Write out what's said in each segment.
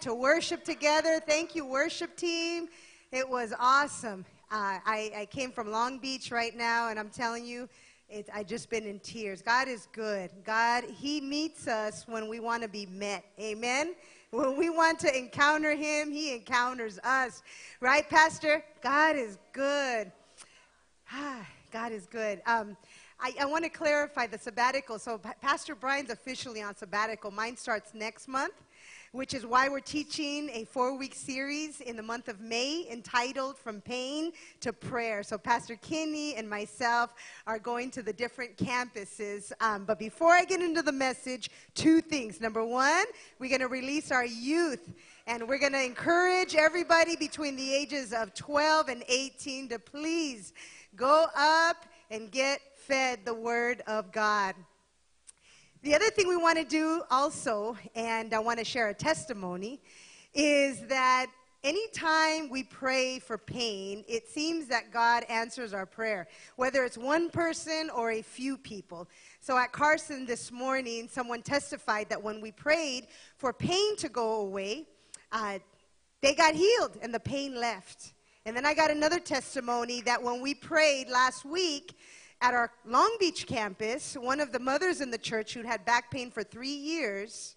to worship together. Thank you, worship team. It was awesome. Uh, I, I came from Long Beach right now, and I'm telling you, it, I just been in tears. God is good. God, He meets us when we want to be met. Amen. When we want to encounter Him, He encounters us. Right, Pastor? God is good. Ah, God is good. Um, I, I want to clarify the sabbatical. So, P- Pastor Brian's officially on sabbatical. Mine starts next month which is why we're teaching a four week series in the month of May entitled From Pain to Prayer. So, Pastor Kinney and myself are going to the different campuses. Um, but before I get into the message, two things. Number one, we're going to release our youth. And we're going to encourage everybody between the ages of 12 and 18 to please go up and get fed the Word of God. The other thing we want to do also, and I want to share a testimony, is that anytime we pray for pain, it seems that God answers our prayer, whether it's one person or a few people. So at Carson this morning, someone testified that when we prayed for pain to go away, uh, they got healed and the pain left. And then I got another testimony that when we prayed last week, at our Long Beach campus, one of the mothers in the church who'd had back pain for three years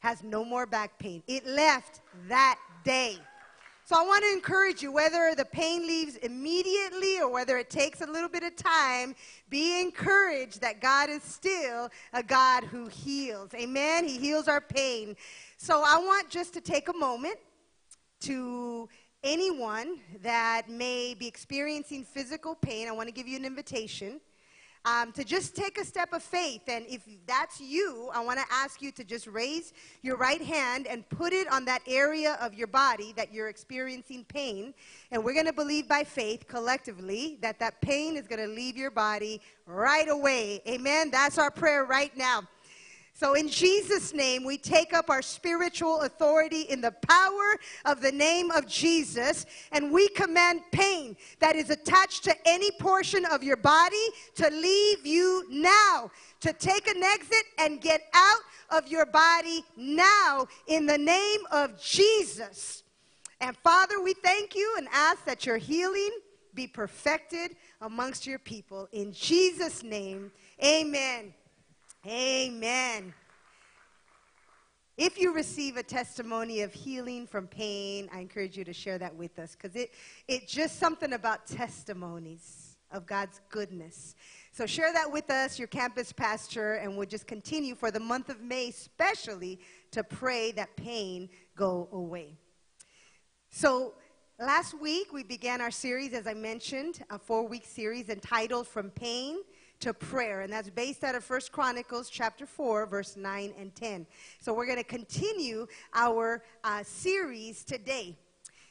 has no more back pain. It left that day. So I want to encourage you, whether the pain leaves immediately or whether it takes a little bit of time, be encouraged that God is still a God who heals. Amen? He heals our pain. So I want just to take a moment to anyone that may be experiencing physical pain, I want to give you an invitation um, to just take a step of faith. And if that's you, I want to ask you to just raise your right hand and put it on that area of your body that you're experiencing pain. And we're going to believe by faith collectively that that pain is going to leave your body right away. Amen. That's our prayer right now. So, in Jesus' name, we take up our spiritual authority in the power of the name of Jesus, and we command pain that is attached to any portion of your body to leave you now, to take an exit and get out of your body now in the name of Jesus. And Father, we thank you and ask that your healing be perfected amongst your people. In Jesus' name, amen. Amen. If you receive a testimony of healing from pain, I encourage you to share that with us because it, it just something about testimonies of God's goodness. So share that with us, your campus pastor, and we'll just continue for the month of May, especially to pray that pain go away. So last week we began our series, as I mentioned, a four week series entitled From Pain to prayer and that's based out of first chronicles chapter 4 verse 9 and 10 so we're going to continue our uh, series today.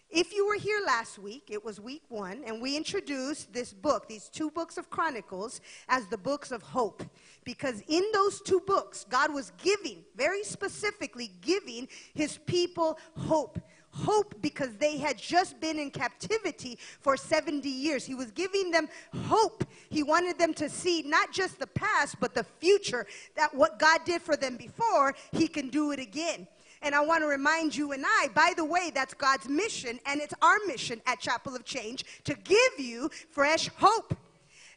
If you were here last week, it was week one, and we introduced this book, these two books of Chronicles, as the books of hope. Because in those two books, God was giving, very specifically giving his people hope hope because they had just been in captivity for 70 years. He was giving them hope. He wanted them to see not just the past, but the future, that what God did for them before, He can do it again. And I want to remind you and I, by the way, that's God's mission, and it's our mission at Chapel of Change to give you fresh hope.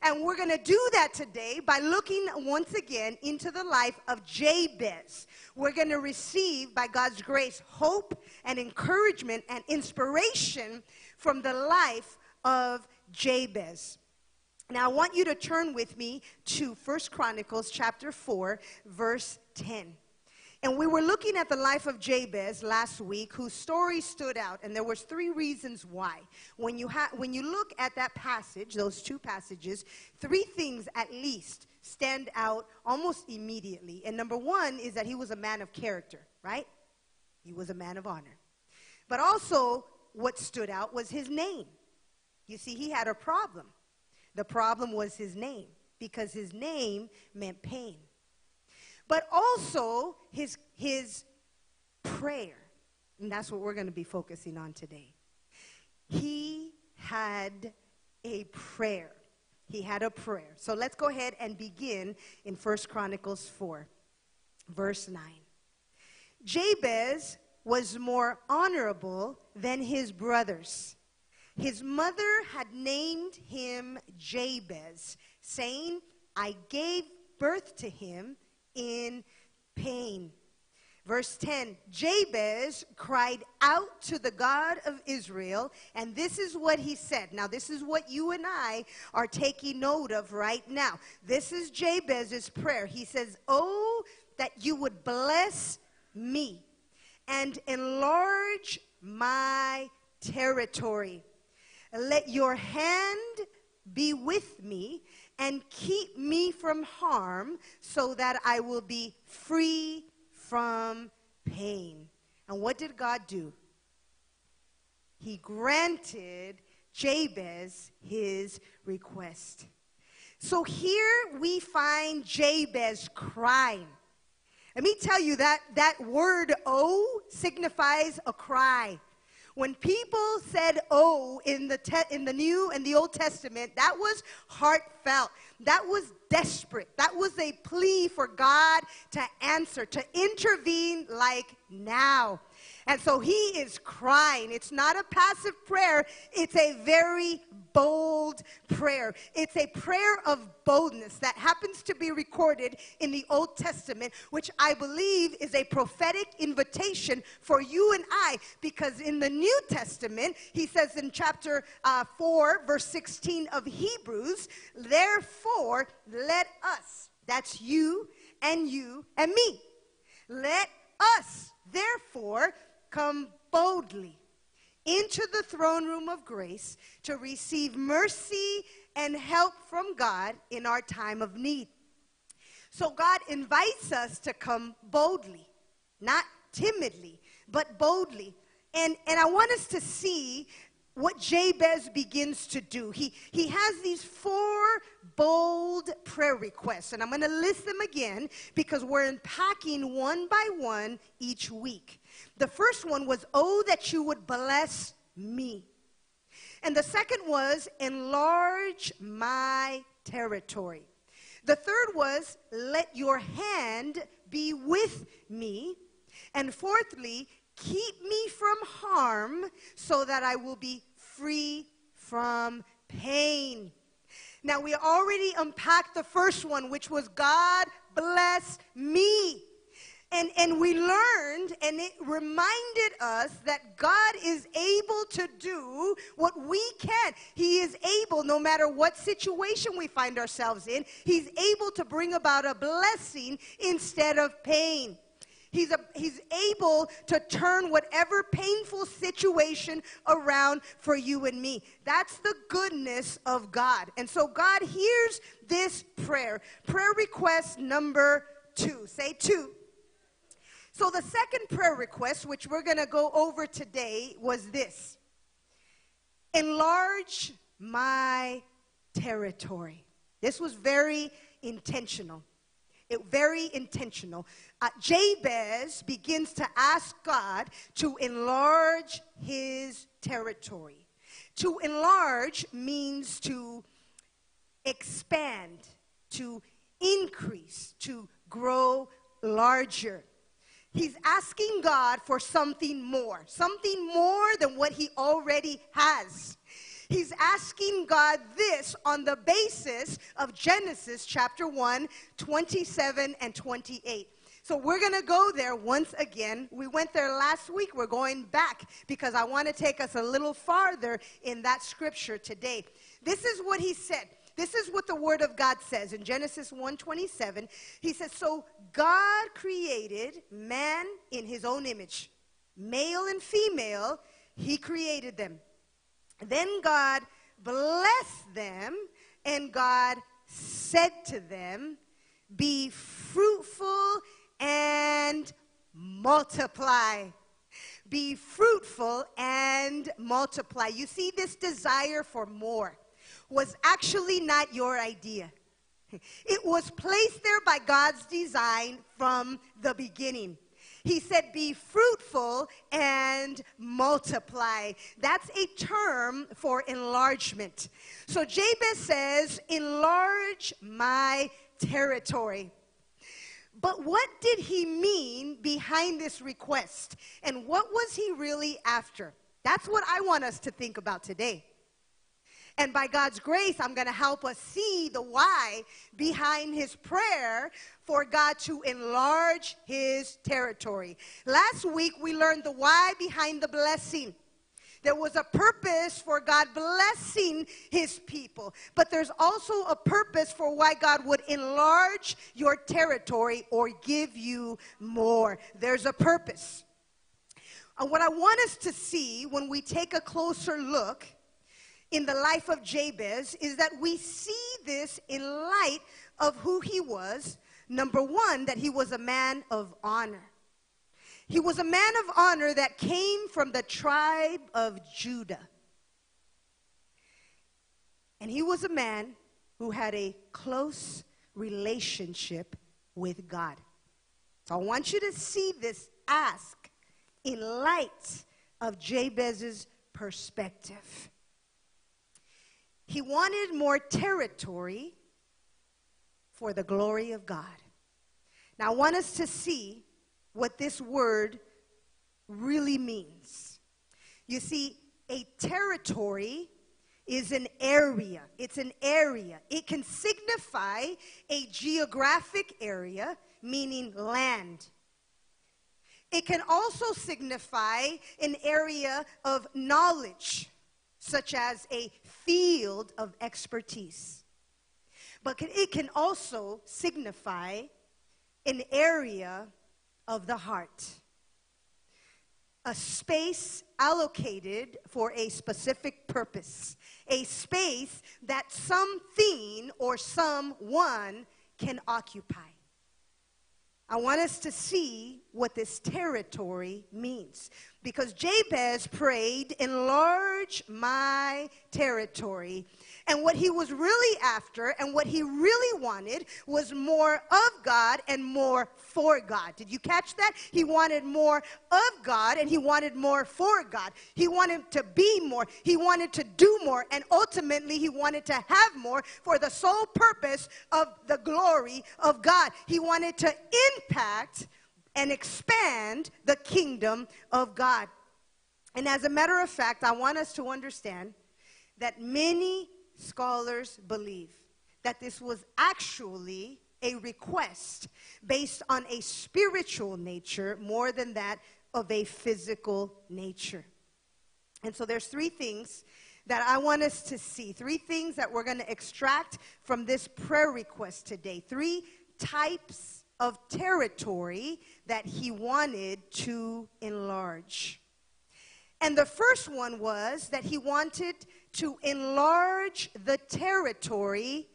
And we're going to do that today by looking once again into the life of Jabez. We're going to receive, by God's grace, hope and encouragement and inspiration from the life of Jabez. Now, I want you to turn with me to First Chronicles chapter 4, verse 10. And we were looking at the life of Jabez last week, whose story stood out, and there was three reasons why. When you, ha- when you look at that passage, those two passages, three things at least stand out almost immediately. And number one is that he was a man of character, right? He was a man of honor. But also, what stood out was his name. You see, he had a problem. The problem was his name, because his name meant pain but also his, his prayer. And that's what we're going to be focusing on today. He had a prayer. He had a prayer. So let's go ahead and begin in First Chronicles 4, verse 9. Jabez was more honorable than his brothers. His mother had named him Jabez, saying, I gave birth to him in pain. Verse 10 Jabez cried out to the God of Israel, and this is what he said. Now, this is what you and I are taking note of right now. This is Jabez's prayer. He says, Oh, that you would bless me and enlarge my territory. Let your hand be with me and keep me from harm so that I will be free from pain. And what did God do? He granted Jabez his request. So here we find Jabez crying. Let me tell you that that word "oh" signifies a cry. When people said "oh" in the te- in the New and the Old Testament, that was heartfelt. That was desperate. That was a plea for God to answer, to intervene like now. And so he is crying. It's not a passive prayer, it's a very bold prayer. It's a prayer of boldness that happens to be recorded in the Old Testament, which I believe is a prophetic invitation for you and I, because in the New Testament, he says in chapter uh, 4, verse 16 of Hebrews, therefore let us, that's you and you and me, let us therefore come boldly into the throne room of grace to receive mercy and help from God in our time of need. So God invites us to come boldly, not timidly, but boldly. And, and I want us to see what Jabez begins to do. He, he has these four bold prayer requests, and I'm going to list them again because we're unpacking one by one each week. The first one was, Oh, that you would bless me. And the second was, Enlarge my territory. The third was, Let your hand be with me. And fourthly, keep me from harm so that I will be free from pain. Now, we already unpacked the first one, which was God bless me. And, and we learned, and it reminded us that God is able to do what we can. He is able, no matter what situation we find ourselves in, He's able to bring about a blessing instead of pain. He's, a, he's able to turn whatever painful situation around for you and me. That's the goodness of God. And so God hears this prayer. Prayer request number two. Say two. So the second prayer request, which we're going to go over today, was this Enlarge my territory. This was very intentional. It, very intentional uh, Jabez begins to ask God to enlarge his territory. To enlarge means to expand, to increase, to grow larger. He's asking God for something more, something more than what he already has. He's asking God this on the basis of Genesis chapter 1, 27 and 28. So we're going to go there once again. We went there last week. We're going back because I want to take us a little farther in that scripture today. This is what he said. This is what the word of God says in Genesis 1:27. He says, "So God created man in his own image. Male and female, he created them. Then God blessed them, and God said to them, "Be fruitful and multiply. Be fruitful and multiply. You see, this desire for more was actually not your idea. It was placed there by God's design from the beginning. He said, Be fruitful and multiply. That's a term for enlargement. So Jabez says, Enlarge my territory. But what did he mean behind this request? And what was he really after? That's what I want us to think about today. And by God's grace, I'm going to help us see the why behind his prayer for God to enlarge his territory. Last week, we learned the why behind the blessing. There was a purpose for God blessing his people, but there's also a purpose for why God would enlarge your territory or give you more. There's a purpose. And what I want us to see when we take a closer look in the life of Jabez is that we see this in light of who he was. Number one, that he was a man of honor. He was a man of honor that came from the tribe of Judah. And he was a man who had a close relationship with God. So I want you to see this ask in light of Jabez's perspective. He wanted more territory for the glory of God. Now, I want us to see what this word really means. You see, a territory is an area. It's an area. It can signify a geographic area, meaning land. It can also signify an area of knowledge, such as a field of expertise. But it can also signify an area of the heart. A space allocated for a specific purpose. A space that something or someone can occupy. I want us to see what this territory means because Jabez prayed, Enlarge my territory. And what he was really after and what he really wanted was more of God and more for God. Did you catch that? He wanted more of God and he wanted more for God. He wanted to be more, he wanted to do more, and ultimately he wanted to have more for the sole purpose of the glory of God. He wanted to impact and expand the kingdom of God. And as a matter of fact, I want us to understand that many scholars believe that this was actually a request based on a spiritual nature more than that of a physical nature. And so there's three things that I want us to see, three things that we're going to extract from this prayer request today, three types of territory that he wanted to enlarge. And the first one was that he wanted to enlarge the territory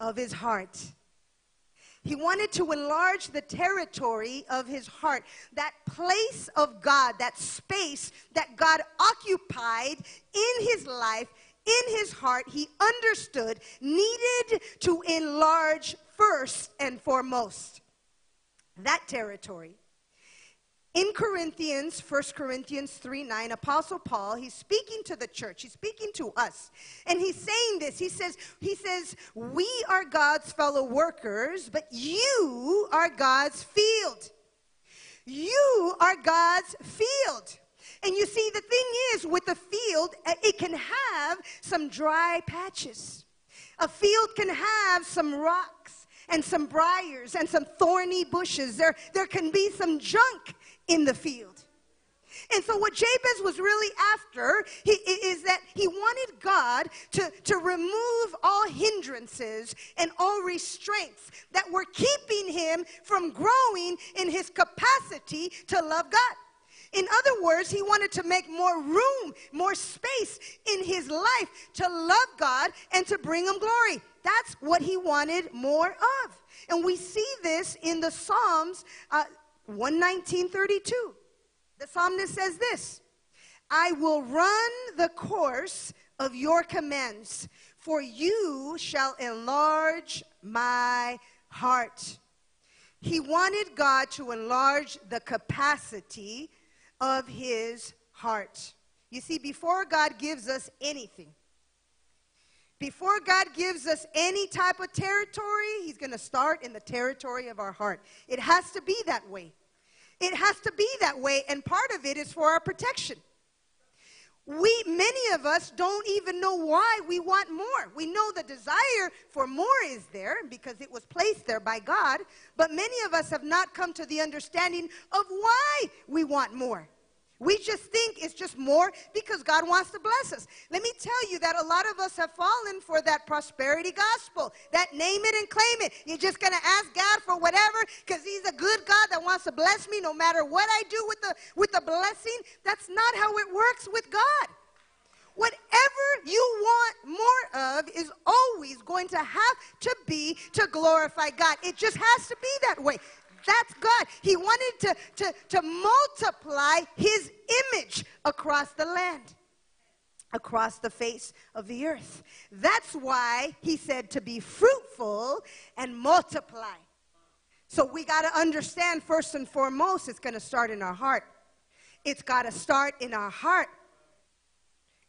of his heart. He wanted to enlarge the territory of his heart, that place of God, that space that God occupied in his life, in his heart, he understood needed to enlarge first and foremost. That territory in Corinthians, 1 Corinthians 3 9, Apostle Paul, he's speaking to the church. He's speaking to us. And he's saying this. He says, he says, We are God's fellow workers, but you are God's field. You are God's field. And you see, the thing is, with the field, uh, it can have some dry patches. A field can have some rocks and some briars and some thorny bushes. There, there can be some junk in the field. And so, what Jabez was really after he, is that he wanted God to, to remove all hindrances and all restraints that were keeping him from growing in his capacity to love God. In other words, he wanted to make more room, more space in his life to love God and to bring him glory. That's what he wanted more of. And we see this in the Psalms. Uh, 119.32. The psalmist says this I will run the course of your commands, for you shall enlarge my heart. He wanted God to enlarge the capacity of his heart. You see, before God gives us anything, Before God gives us any type of territory, He's going to start in the territory of our heart. It has to be that way. It has to be that way, and part of it is for our protection. We, many of us, don't even know why we want more. We know the desire for more is there because it was placed there by God, but many of us have not come to the understanding of why we want more. We just think it's just more because God wants to bless us. Let me tell you that a lot of us have fallen for that prosperity gospel, that name it and claim it. You're just going to ask God for whatever because He's a good God that wants to bless me no matter what I do with the, with the blessing. That's not how it works with God. Whatever you want more of is always going to have to be to glorify God. It just has to be that way. That's God. He wanted to, to, to multiply his image across the land, across the face of the earth. That's why he said to be fruitful and multiply. So we got to understand first and foremost, it's going to start in our heart. It's got to start in our heart.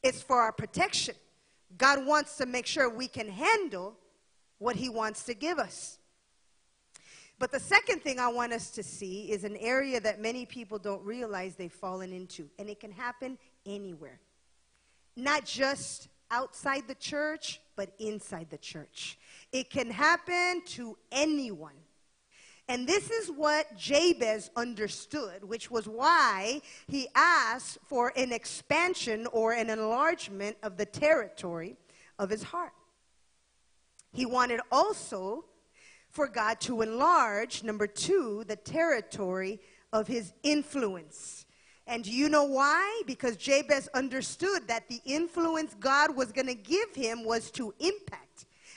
It's for our protection. God wants to make sure we can handle what he wants to give us. But the second thing I want us to see is an area that many people don't realize they've fallen into, and it can happen anywhere. Not just outside the church, but inside the church. It can happen to anyone. And this is what Jabez understood, which was why he asked for an expansion or an enlargement of the territory of his heart. He wanted also for God to enlarge, number two, the territory of his influence. And you know why? Because Jabez understood that the influence God was going to give him was to impact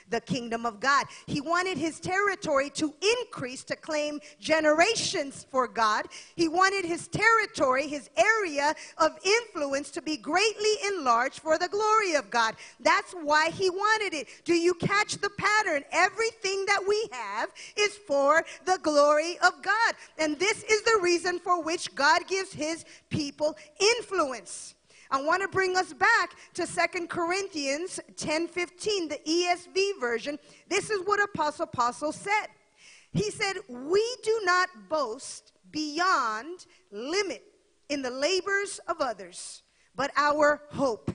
the kingdom of God. He wanted his territory to increase to claim generations for God. He wanted his territory, his area of influence to be greatly enlarged for the glory of God. That's why he wanted it. Do you catch the pattern? Everything that we have is for the glory of God. And this is the reason for which God gives his people influence. I want to bring us back to Second Corinthians 10:15, the ESV version. This is what Apostle Apostle said. He said, "We do not boast beyond limit in the labors of others, but our hope,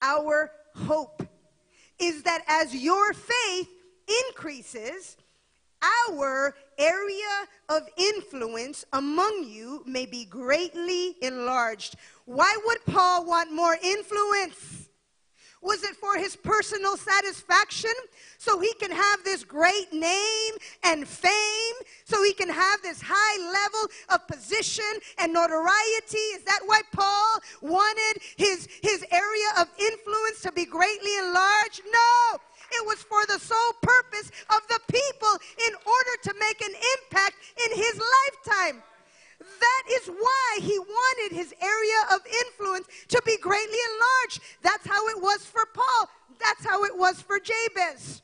our hope is that as your faith increases, our area of influence among you may be greatly enlarged. Why would Paul want more influence? Was it for his personal satisfaction? So he can have this great name and fame? So he can have this high level of position and notoriety? Is that why Paul wanted his, his area of influence to be greatly enlarged? No. It was for the sole purpose of the people in order to make an impact in his lifetime. That is why he wanted his area of influence to be greatly enlarged. That's how it was for Paul. That's how it was for Jabez.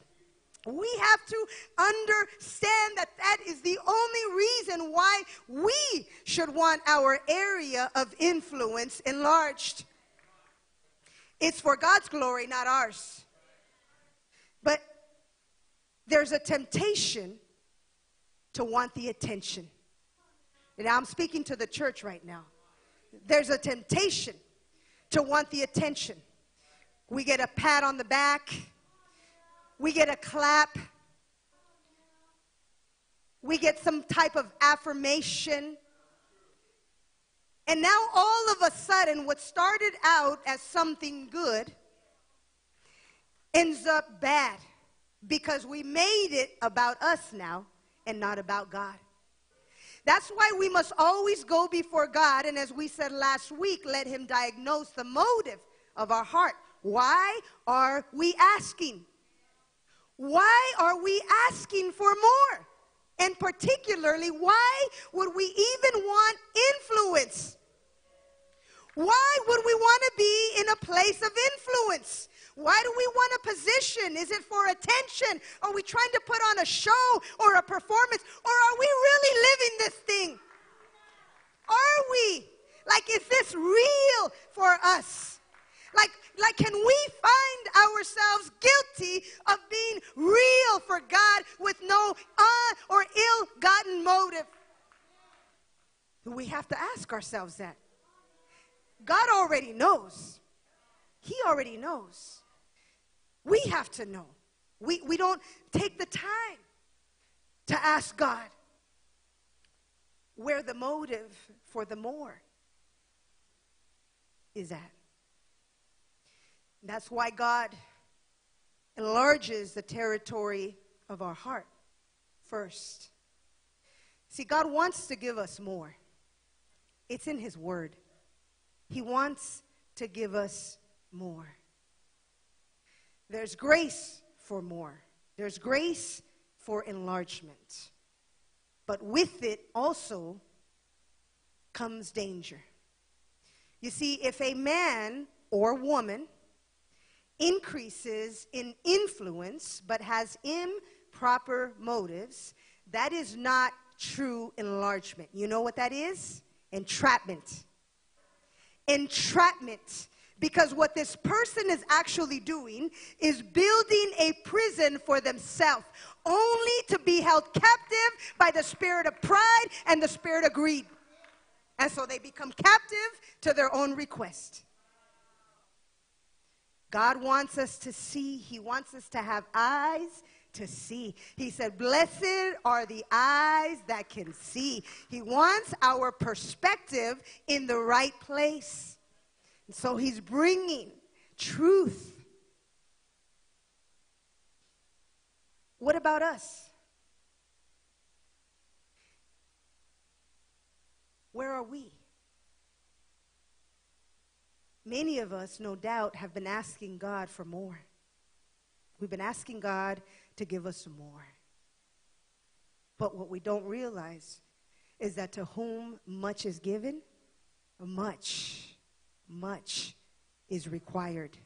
We have to understand that that is the only reason why we should want our area of influence enlarged. It's for God's glory, not ours. But there's a temptation to want the attention. And I'm speaking to the church right now. There's a temptation to want the attention. We get a pat on the back, we get a clap, we get some type of affirmation. And now, all of a sudden, what started out as something good ends up bad because we made it about us now and not about God. That's why we must always go before God, and as we said last week, let Him diagnose the motive of our heart. Why are we asking? Why are we asking for more? And particularly, why would we even want influence? Why would we want to be in a place of influence? Why do we want a position? Is it for attention? Are we trying to put on a show or a performance? Or are we really living this thing? Are we? Like, is this real for us? Like, like, can we find ourselves guilty of being real for God with no uh or ill gotten motive. We have to ask ourselves that. God already knows. He already knows. We have to know. We, we don't take the time to ask God where the motive for the more is at. That's why God enlarges the territory of our heart first. See, God wants to give us more, it's in His Word. He wants to give us more. There's grace for more, there's grace for enlargement. But with it also comes danger. You see, if a man or woman increases in influence but has improper motives, that is not true enlargement. You know what that is? Entrapment. Entrapment. Because what this person is actually doing is building a prison for themselves, only to be held captive by the spirit of pride and the spirit of greed. And so they become captive to their own request. God wants us to see, He wants us to have eyes to see. He said, Blessed are the eyes that can see. He wants our perspective in the right place. And so He's bringing truth. What about us? Where are we? Many of us, no doubt, have been asking God for more. We've been asking God to give us more. But what we don't realize is that to whom much is given, much, much is required.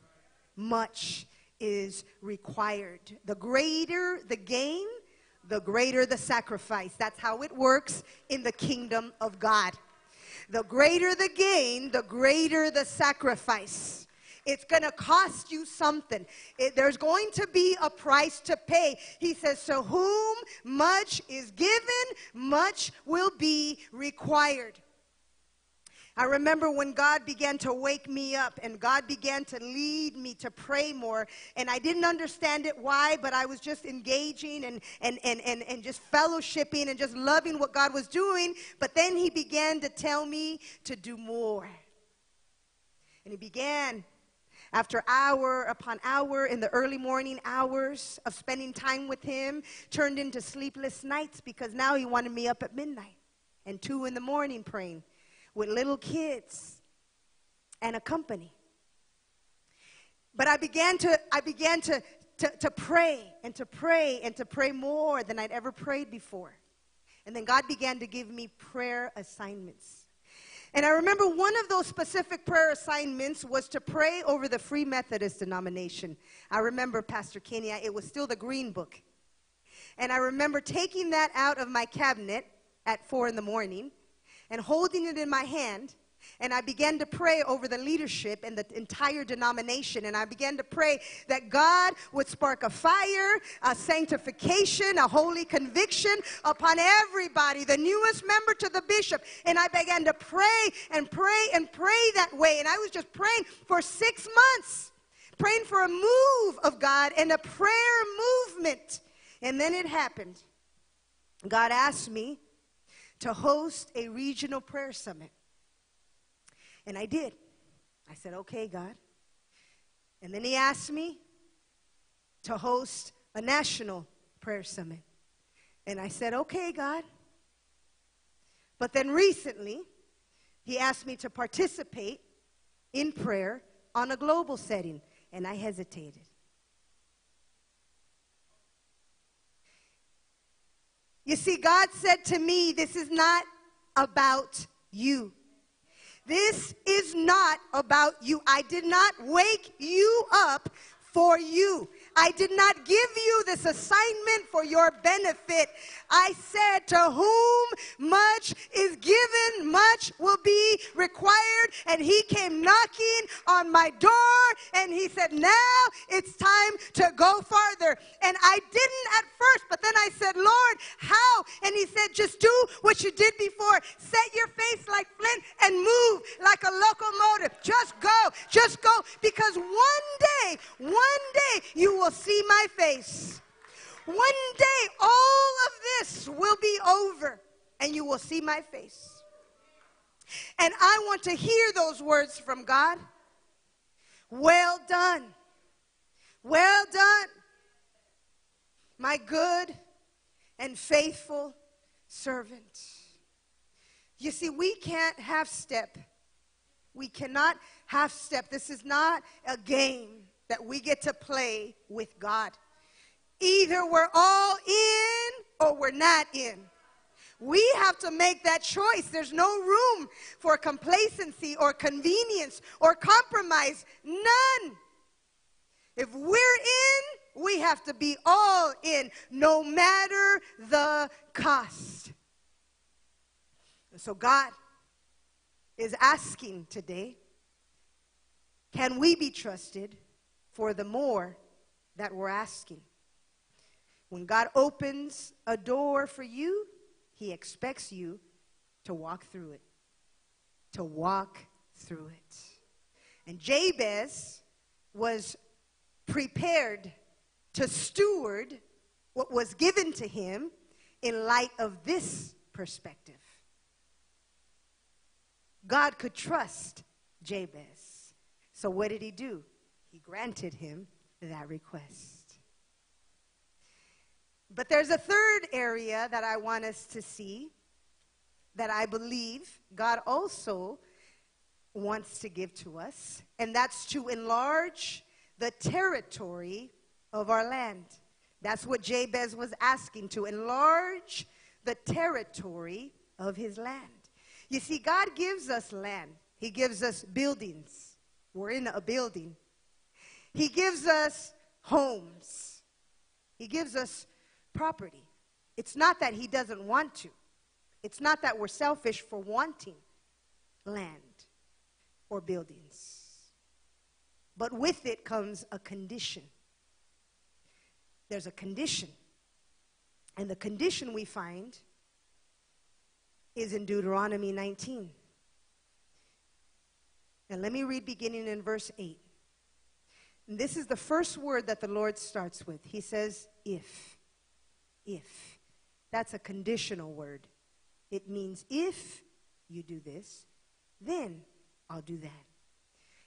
Much is required. The greater the gain, the greater the sacrifice. That's how it works in the kingdom of God. The greater the gain, the greater the sacrifice. It's going to cost you something. It, there's going to be a price to pay. He says, To whom much is given, much will be required. I remember when God began to wake me up and God began to lead me to pray more. And I didn't understand it why, but I was just engaging and, and, and, and, and just fellowshipping and just loving what God was doing. But then He began to tell me to do more. And He began after hour upon hour in the early morning hours of spending time with him turned into sleepless nights because now he wanted me up at midnight and two in the morning praying with little kids and a company. But I began to, I began to, to, to pray and to pray and to pray more than I'd ever prayed before. And then God began to give me prayer assignments. And I remember one of those specific prayer assignments was to pray over the Free Methodist denomination. I remember, Pastor Kenny, it was still the Green Book. And I remember taking that out of my cabinet at four in the morning and holding it in my hand. And I began to pray over the leadership and the entire denomination. And I began to pray that God would spark a fire, a sanctification, a holy conviction upon everybody, the newest member to the bishop. And I began to pray and pray and pray that way. And I was just praying for six months, praying for a move of God and a prayer movement. And then it happened. God asked me to host a regional prayer summit. And I did. I said, okay, God. And then he asked me to host a national prayer summit. And I said, okay, God. But then recently, he asked me to participate in prayer on a global setting, and I hesitated. You see, God said to me, This is not about you. This is not about you. I did not wake you up for you. I did not give you this assignment for your benefit. I said, To whom much is given, much will be required. And he came knocking on my door and he said, Now it's time to go farther. And I didn't at first, but then I said, Lord, how? And he said, Just do what you did before. Set your face like flint and move like a locomotive. Just go, just go. Because one day, one day, you will see my face. One day, all of this will be over and you will see my face. And I want to hear those words from God. Well done. Well done, my good and faithful servant. You see, we can't half step. We cannot half step. This is not a game that we get to play with God. Either we're all in or we're not in. We have to make that choice. There's no room for complacency or convenience or compromise. None. If we're in, we have to be all in, no matter the cost. so God is asking today can we be trusted for the more that we're asking? When God opens a door for you, He expects you to walk through it. To walk through it. And Jabez was prepared to steward what was given to him in light of this perspective. God could trust Jabez. So, what did he do? He granted him that request. But there's a third area that I want us to see that I believe God also wants to give to us, and that's to enlarge the territory of our land. That's what Jabez was asking to enlarge the territory of his land. You see, God gives us land, He gives us buildings. We're in a building. He gives us homes, He gives us property. It's not that He doesn't want to, it's not that we're selfish for wanting land or buildings. But with it comes a condition. There's a condition. And the condition we find is in Deuteronomy 19. And let me read beginning in verse 8. This is the first word that the Lord starts with. He says, if. If. That's a conditional word. It means if you do this, then I'll do that.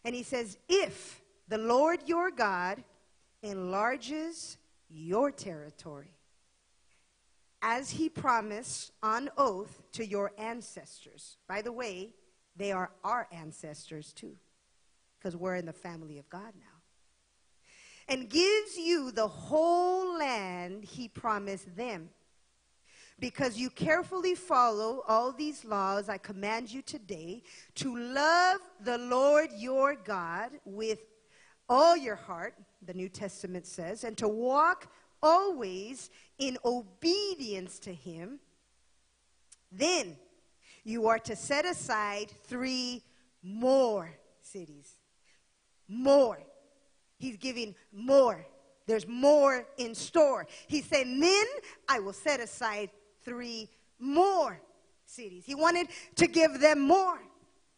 And he says, if the Lord your God enlarges your territory, as he promised on oath to your ancestors. By the way, they are our ancestors too, because we're in the family of God now. And gives you the whole land he promised them. Because you carefully follow all these laws I command you today to love the Lord your God with all your heart, the New Testament says, and to walk always in obedience to Him, then you are to set aside three more cities. More. He's giving more. There's more in store. He said, Then I will set aside three more cities. He wanted to give them more.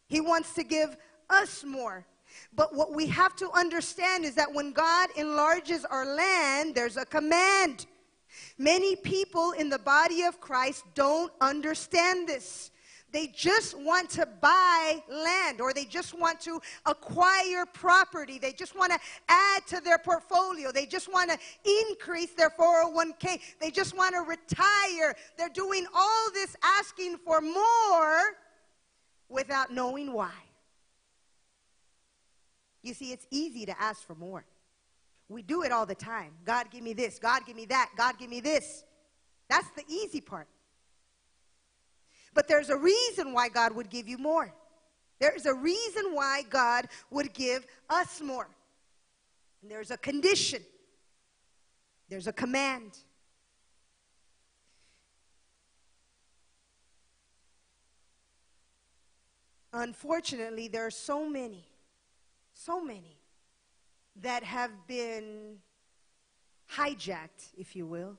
He wants to give us more. But what we have to understand is that when God enlarges our land, there's a command. Many people in the body of Christ don't understand this. They just want to buy land or they just want to acquire property. They just want to add to their portfolio. They just want to increase their 401k. They just want to retire. They're doing all this asking for more without knowing why. You see, it's easy to ask for more. We do it all the time. God, give me this. God, give me that. God, give me this. That's the easy part. But there's a reason why God would give you more. There's a reason why God would give us more. And there's a condition. There's a command. Unfortunately, there are so many, so many that have been hijacked, if you will,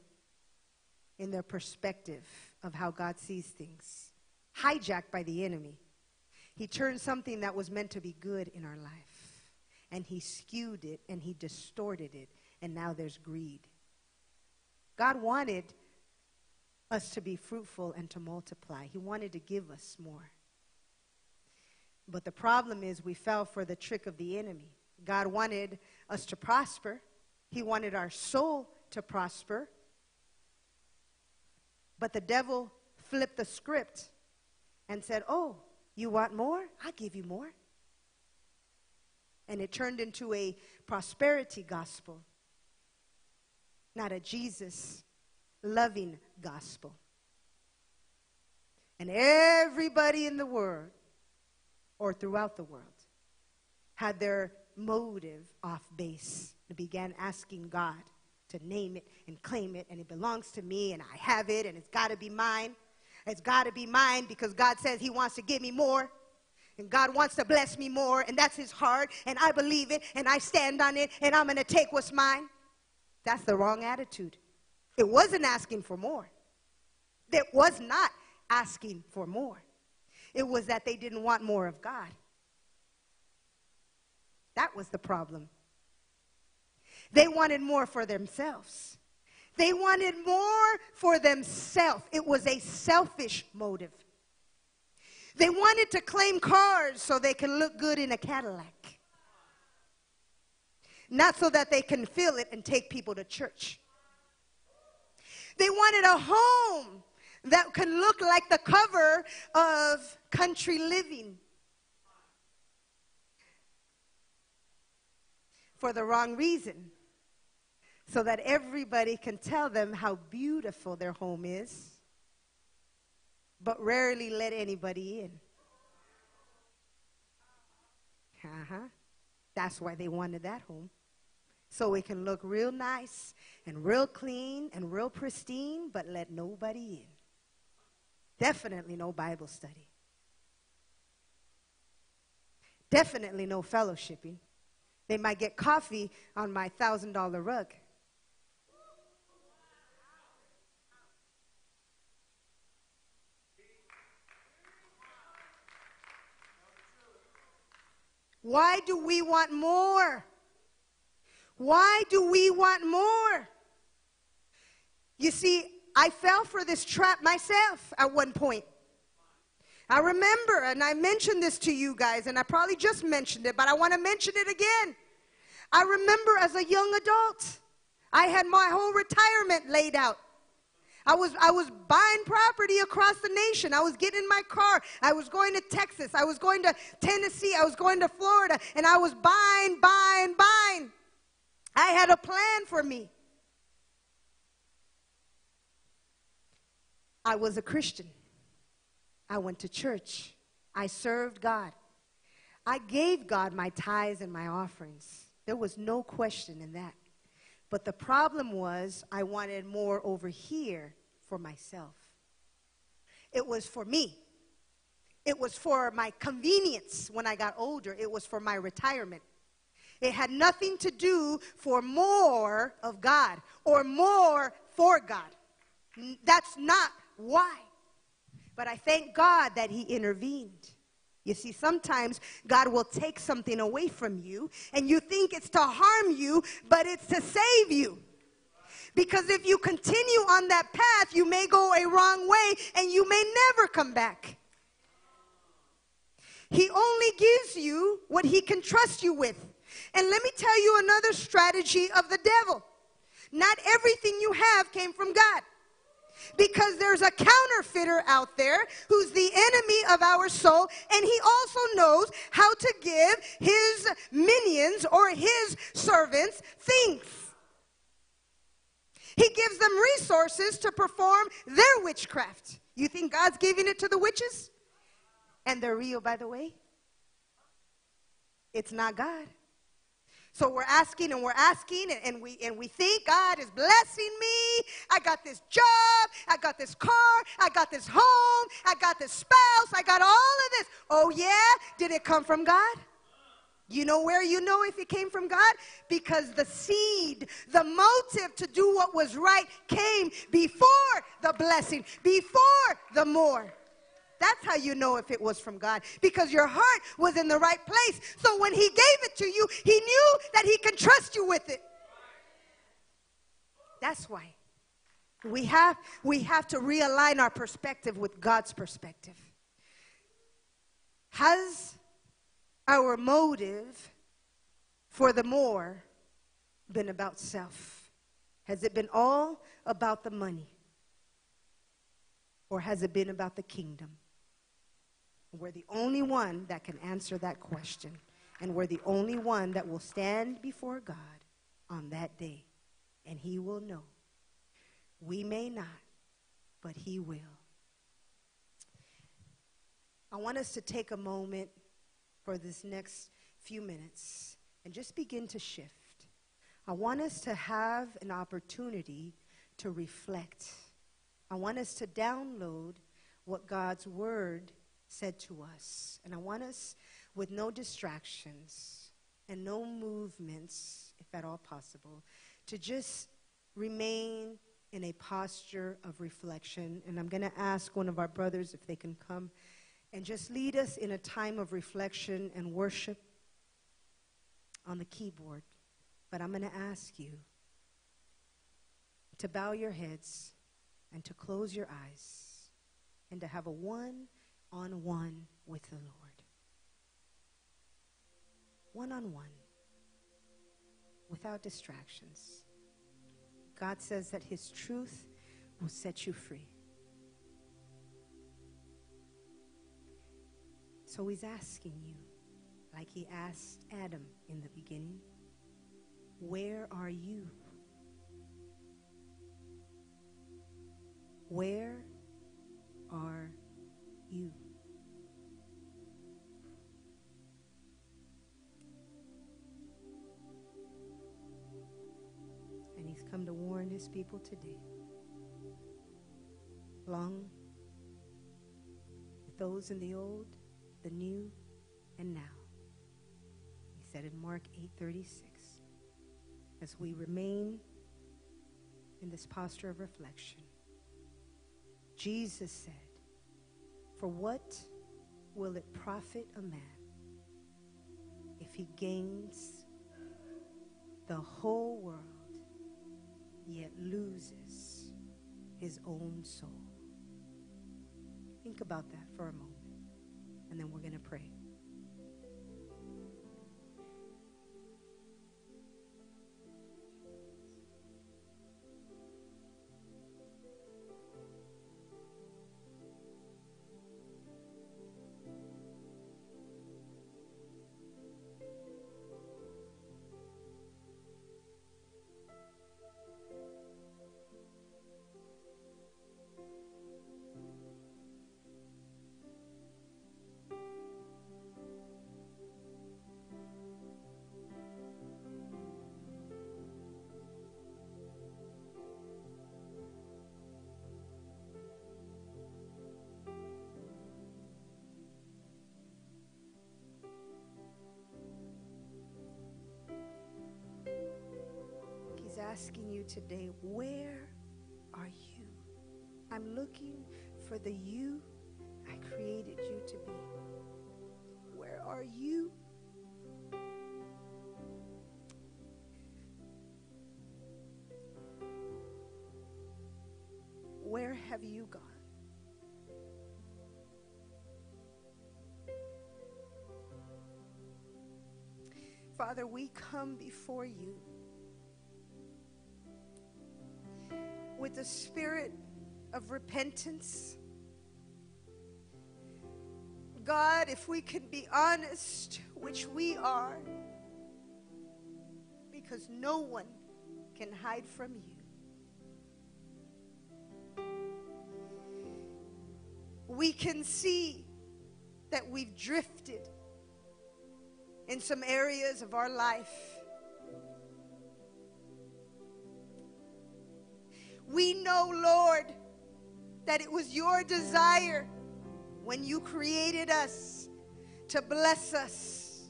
in their perspective of how God sees things. Hijacked by the enemy. He turned something that was meant to be good in our life and he skewed it and he distorted it, and now there's greed. God wanted us to be fruitful and to multiply, He wanted to give us more. But the problem is we fell for the trick of the enemy. God wanted us to prosper, He wanted our soul to prosper. But the devil flipped the script and said, Oh, you want more? I'll give you more. And it turned into a prosperity gospel, not a Jesus loving gospel. And everybody in the world, or throughout the world, had their motive off base and began asking God to name it and claim it, and it belongs to me, and I have it, and it's got to be mine. It's got to be mine because God says He wants to give me more. And God wants to bless me more, and that's His heart, and I believe it, and I stand on it, and I'm going to take what's mine. That's the wrong attitude. It wasn't asking for more. It was not asking for more. It was that they didn't want more of God. That was the problem. They wanted more for themselves. They wanted more for themselves. It was a selfish motive. They wanted to claim cars so they can look good in a Cadillac. Not so that they can fill it and take people to church. They wanted a home that can look like the cover of country living. For the wrong reason. So that everybody can tell them how beautiful their home is but rarely let anybody in. Uh huh. That's why they wanted that home. So it can look real nice and real clean and real pristine, but let nobody in. Definitely no Bible study. Definitely no fellowshipping. They might get coffee on my $1,000 rug. Why do we want more? Why do we want more? You see, I fell for this trap myself at one point. I remember, and I mentioned this to you guys, and I probably just mentioned it, but I want to mention it again. I remember as a young adult, I had my whole retirement laid out. I was, I was buying property across the nation. I was getting in my car. I was going to Texas. I was going to Tennessee. I was going to Florida. And I was buying, buying, buying. I had a plan for me. I was a Christian. I went to church. I served God. I gave God my tithes and my offerings. There was no question in that. But the problem was, I wanted more over here for myself. It was for me. It was for my convenience when I got older. It was for my retirement. It had nothing to do for more of God or more for God. That's not why. But I thank God that He intervened. You see, sometimes God will take something away from you, and you think it's to harm you, but it's to save you. Because if you continue on that path, you may go a wrong way and you may never come back. He only gives you what he can trust you with. And let me tell you another strategy of the devil. Not everything you have came from God because there's a counterfeiter out there who's the enemy of our soul, and he also knows how to give his minions or his servants things. He gives them resources to perform their witchcraft. You think God's giving it to the witches? And they're real, by the way? It's not God. So we're asking and we're asking and, and, we and we think God is blessing me. I got this job, I got this car, I got this home, I got this spouse, I got all of this. Oh yeah? Did it come from God? You know where you know if it came from God? Because the seed, the motive to do what was right came before the blessing, before the more. That's how you know if it was from God. Because your heart was in the right place. So when He gave it to you, He knew that He can trust you with it. That's why. We have, we have to realign our perspective with God's perspective. Has our motive for the more been about self? Has it been all about the money? Or has it been about the kingdom? We're the only one that can answer that question. And we're the only one that will stand before God on that day. And He will know. We may not, but He will. I want us to take a moment for this next few minutes and just begin to shift. I want us to have an opportunity to reflect. I want us to download what God's Word said to us. And I want us, with no distractions and no movements, if at all possible, to just remain in a posture of reflection. And I'm going to ask one of our brothers if they can come and just lead us in a time of reflection and worship on the keyboard. But I'm going to ask you to bow your heads and to close your eyes and to have a one on one with the Lord. One on one, without distractions. God says that His truth will set you free. So He's asking you, like He asked Adam in the beginning, Where are you? Where are you? Come to warn his people today. Long with those in the old, the new, and now. He said in Mark 8:36, as we remain in this posture of reflection, Jesus said, For what will it profit a man if he gains the whole world yet loses his own soul. Think about that for a moment, and then we're going to pray. Asking you today, where are you? I'm looking for the you I created you to be. Where are you? Where have you gone? Father, we come before you. Spirit of repentance. God, if we can be honest, which we are, because no one can hide from you. We can see that we've drifted in some areas of our life We know, Lord, that it was your desire when you created us to bless us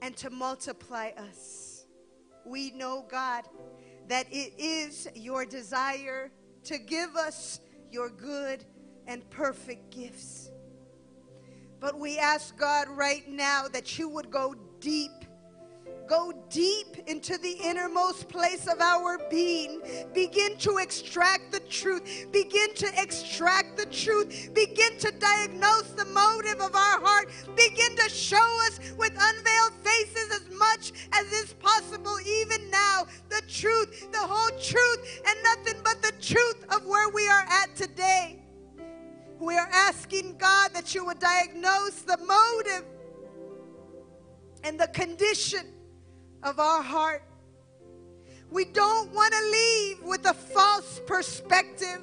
and to multiply us. We know, God, that it is your desire to give us your good and perfect gifts. But we ask God right now that you would go deep Go deep into the innermost place of our being. Begin to extract the truth. Begin to extract the truth. Begin to diagnose the motive of our heart. Begin to show us with unveiled faces as much as is possible, even now, the truth, the whole truth, and nothing but the truth of where we are at today. We are asking God that you would diagnose the motive and the condition of our heart. We don't want to leave with a false perspective.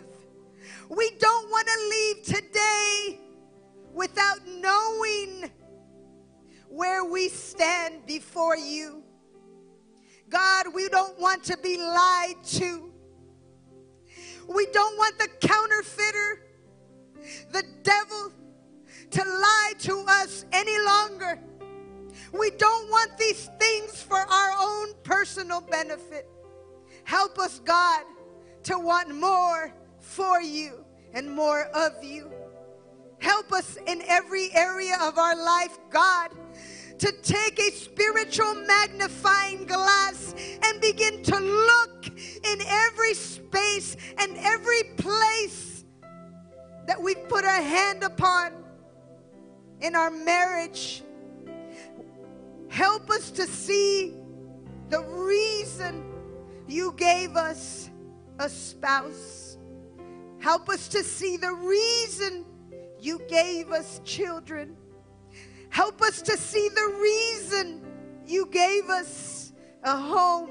We don't want to leave today without knowing where we stand before you. God, we don't want to be lied to. We don't want the counterfeiter, the devil, to lie to us any longer. We don't want these things for our own personal benefit. Help us, God, to want more for you and more of you. Help us in every area of our life, God, to take a spiritual magnifying glass and begin to look in every space and every place that we put our hand upon in our marriage Help us to see the reason you gave us a spouse. Help us to see the reason you gave us children. Help us to see the reason you gave us a home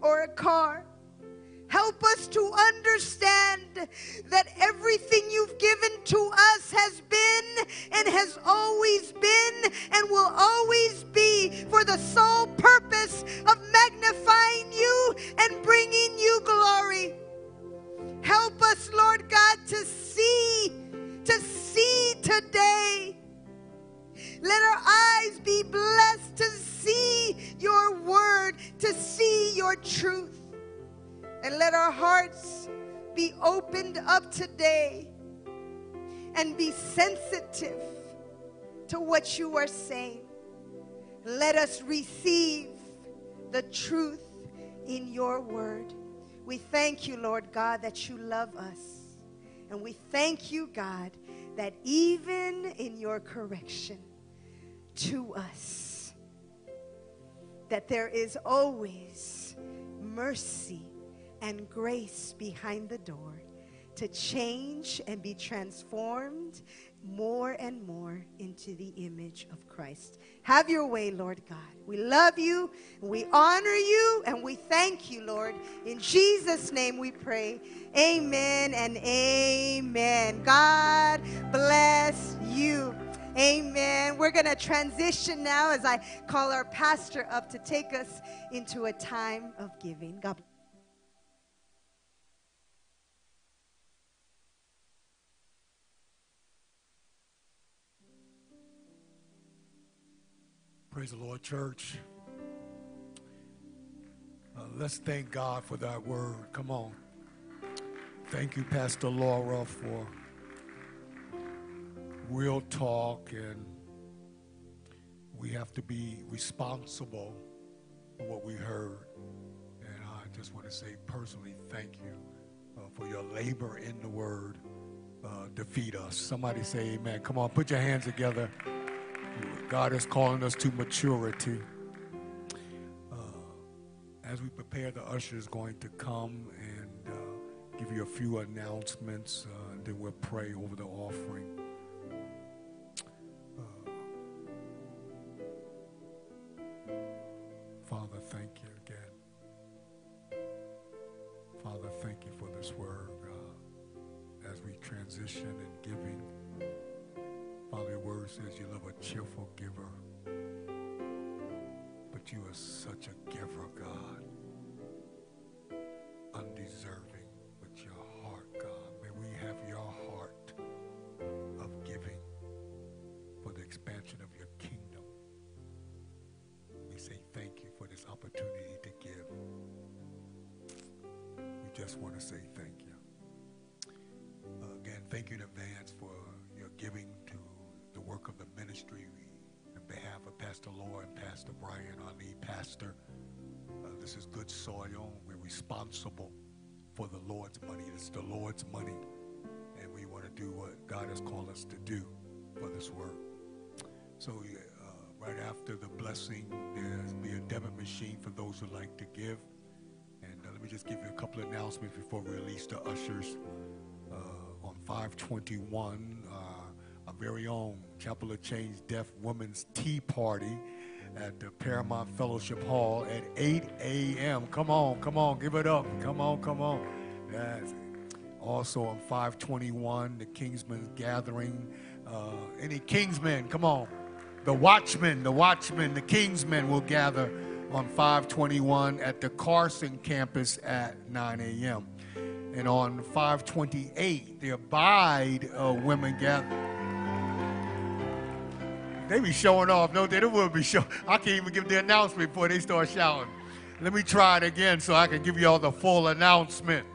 or a car. Help us to understand that everything you've given to us has been and has always been and will always be for the sole purpose of magnifying you and bringing you glory. Help us, Lord God, to see, to see today. Let our eyes be blessed to see your word, to see your truth. And let our hearts be opened up today and be sensitive to what you are saying. Let us receive the truth in your word. We thank you, Lord God, that you love us. And we thank you, God, that even in your correction to us, that there is always mercy and grace behind the door to change and be transformed more and more into the image of Christ. Have your way, Lord God. We love you, we honor you, and we thank you, Lord. In Jesus' name we pray. Amen and amen. God bless you. Amen. We're going to transition now as I call our pastor up to take us into a time of giving. God bless. Praise the Lord, church. Uh, let's thank God for that word. Come on. Thank you, Pastor Laura, for real talk. And we have to be responsible for what we heard. And I just want to say personally, thank you uh, for your labor in the word. Uh, defeat us. Somebody say amen. Come on, put your hands together. God is calling us to maturity. Uh, as we prepare, the usher is going to come and uh, give you a few announcements, uh, and then we'll pray over the offering. Uh, Father, thank you again. Father, thank you for this word uh, as we transition and giving. Says you love a cheerful giver. But you are such a giver, God. Undeserving, with your heart, God. May we have your heart of giving for the expansion of your kingdom. We say thank you for this opportunity to give. We just want to say thank you. Uh, again, thank you in advance ministry. On behalf of Pastor Laura and Pastor Brian, our lead pastor, uh, this is good soil. We're responsible for the Lord's money. It's the Lord's money. And we want to do what God has called us to do for this work. So, uh, right after the blessing, there'll be a debit machine for those who like to give. And uh, let me just give you a couple of announcements before we release the ushers. Uh, on 521, uh, our very own Chapel of Change Deaf Women's Tea Party at the Paramount Fellowship Hall at 8 a.m. Come on, come on, give it up. Come on, come on. That's also on 521, the Kingsmen's Gathering. Uh, any Kingsmen, come on. The Watchmen, the Watchmen, the Kingsmen will gather on 521 at the Carson campus at 9 a.m. And on 528, the Abide uh, Women Gather. They be showing off. No, they will be showing. I can't even give the announcement before they start shouting. Let me try it again so I can give you all the full announcement.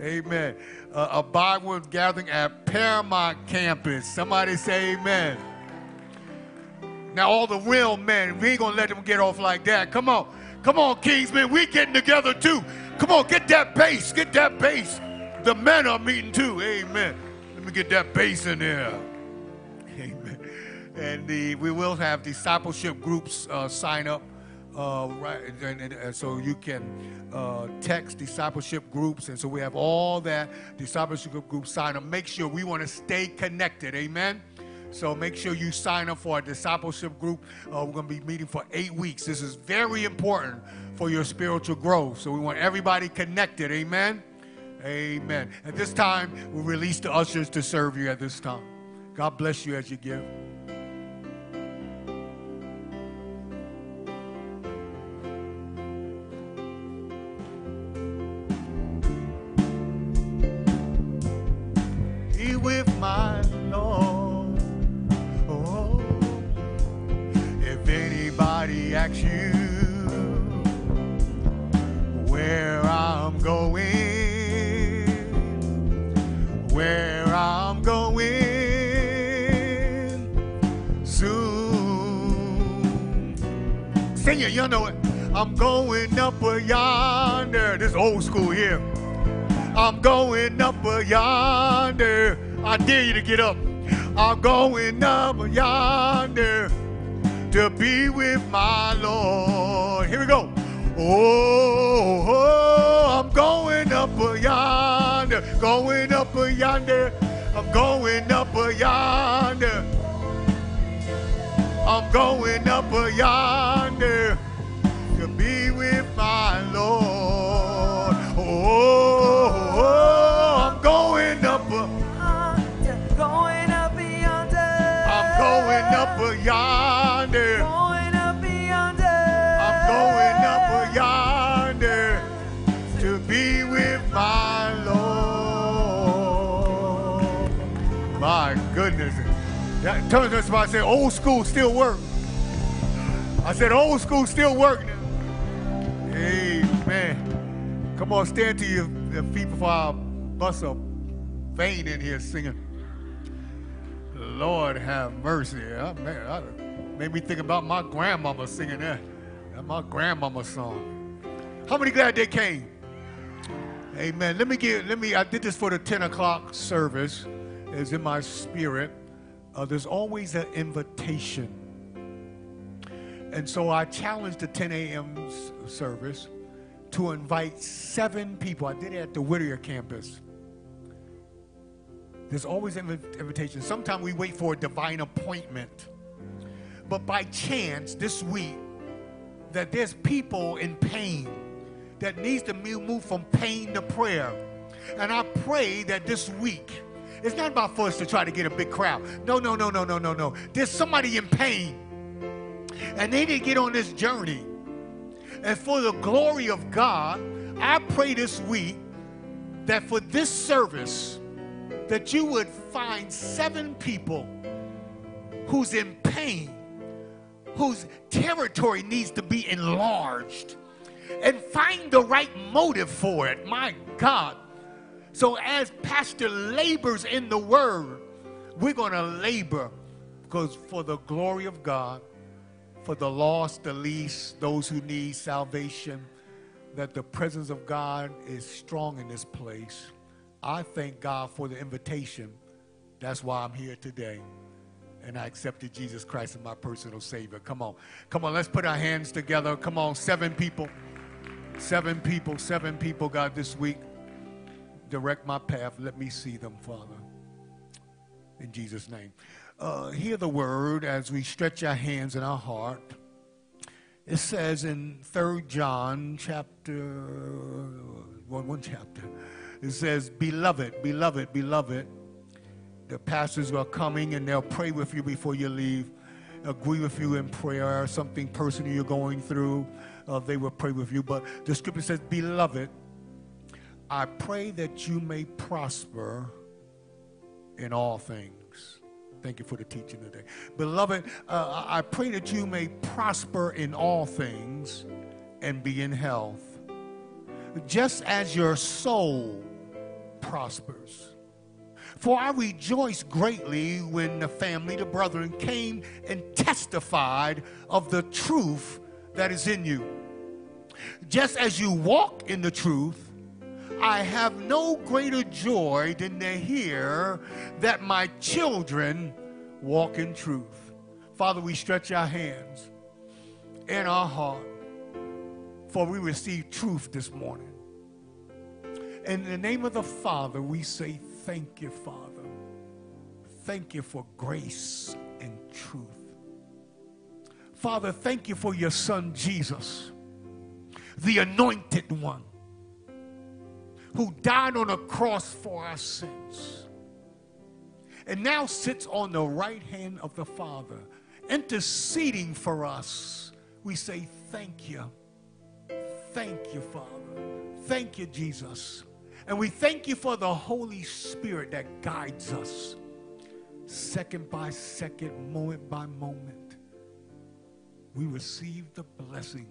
Amen. Uh, a Bible gathering at Paramount campus. Somebody say amen. Now, all the real men, we ain't gonna let them get off like that. Come on. Come on, Kingsmen. We getting together too. Come on, get that bass. Get that bass. The men are meeting too. Amen. Let me get that bass in there. And the, we will have discipleship groups uh, sign up. Uh, right, and, and, and, so you can uh, text discipleship groups, and so we have all that discipleship groups sign up. Make sure we want to stay connected, amen. So make sure you sign up for a discipleship group. Uh, we're going to be meeting for eight weeks. This is very important for your spiritual growth. So we want everybody connected, amen. Amen. At this time, we'll release the ushers to serve you at this time. God bless you as you give. You know it. I'm going up yonder. This old school here. I'm going up yonder. I dare you to get up. I'm going up yonder to be with my Lord. Here we go. Oh, oh I'm going up yonder, going up yonder. I'm going up yonder. I'm going up yonder to be with my Lord. Oh, oh I'm going up. yonder, Going up yonder. I'm going up yonder. That, tell me somebody say old school still work. I said old school still work. Amen. Come on, stand to your, your feet before I bust a vein in here singing. Lord have mercy. I, man, I, made me think about my grandmama singing that. That's my grandmama song. How many glad they came? Amen. Let me get, let me, I did this for the 10 o'clock service. It's in my spirit. Uh, there's always an invitation. And so I challenged the 10 a.m. service to invite seven people. I did it at the Whittier campus. There's always an invitation. Sometimes we wait for a divine appointment. But by chance, this week, that there's people in pain that needs to move from pain to prayer. And I pray that this week, it's not about for us to try to get a big crowd. No, no, no, no, no, no, no. There's somebody in pain. And they didn't get on this journey. And for the glory of God, I pray this week that for this service, that you would find seven people who's in pain, whose territory needs to be enlarged, and find the right motive for it. My God. So, as Pastor labors in the word, we're going to labor because for the glory of God, for the lost, the least, those who need salvation, that the presence of God is strong in this place. I thank God for the invitation. That's why I'm here today. And I accepted Jesus Christ as my personal Savior. Come on. Come on, let's put our hands together. Come on, seven people. Seven people, seven people, God, this week. Direct my path. Let me see them, Father. In Jesus' name. Uh, hear the word as we stretch our hands in our heart. It says in 3 John chapter, one, one chapter, it says, Beloved, beloved, beloved. The pastors are coming and they'll pray with you before you leave, agree with you in prayer, something personal you're going through. Uh, they will pray with you. But the scripture says, Beloved, I pray that you may prosper in all things. Thank you for the teaching today. Beloved, uh, I pray that you may prosper in all things and be in health, just as your soul prospers. For I rejoiced greatly when the family, the brethren, came and testified of the truth that is in you. Just as you walk in the truth, I have no greater joy than to hear that my children walk in truth. Father, we stretch our hands and our heart, for we receive truth this morning. In the name of the Father, we say thank you, Father. Thank you for grace and truth. Father, thank you for your son Jesus, the anointed one who died on a cross for our sins and now sits on the right hand of the Father, interceding for us. We say, Thank you. Thank you, Father. Thank you, Jesus. And we thank you for the Holy Spirit that guides us second by second, moment by moment. We receive the blessing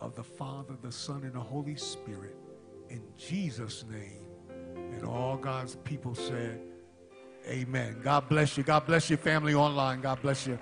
of the Father, the Son, and the Holy Spirit in Jesus' name. And all God's people said, Amen. God bless you. God bless your family online. God bless you.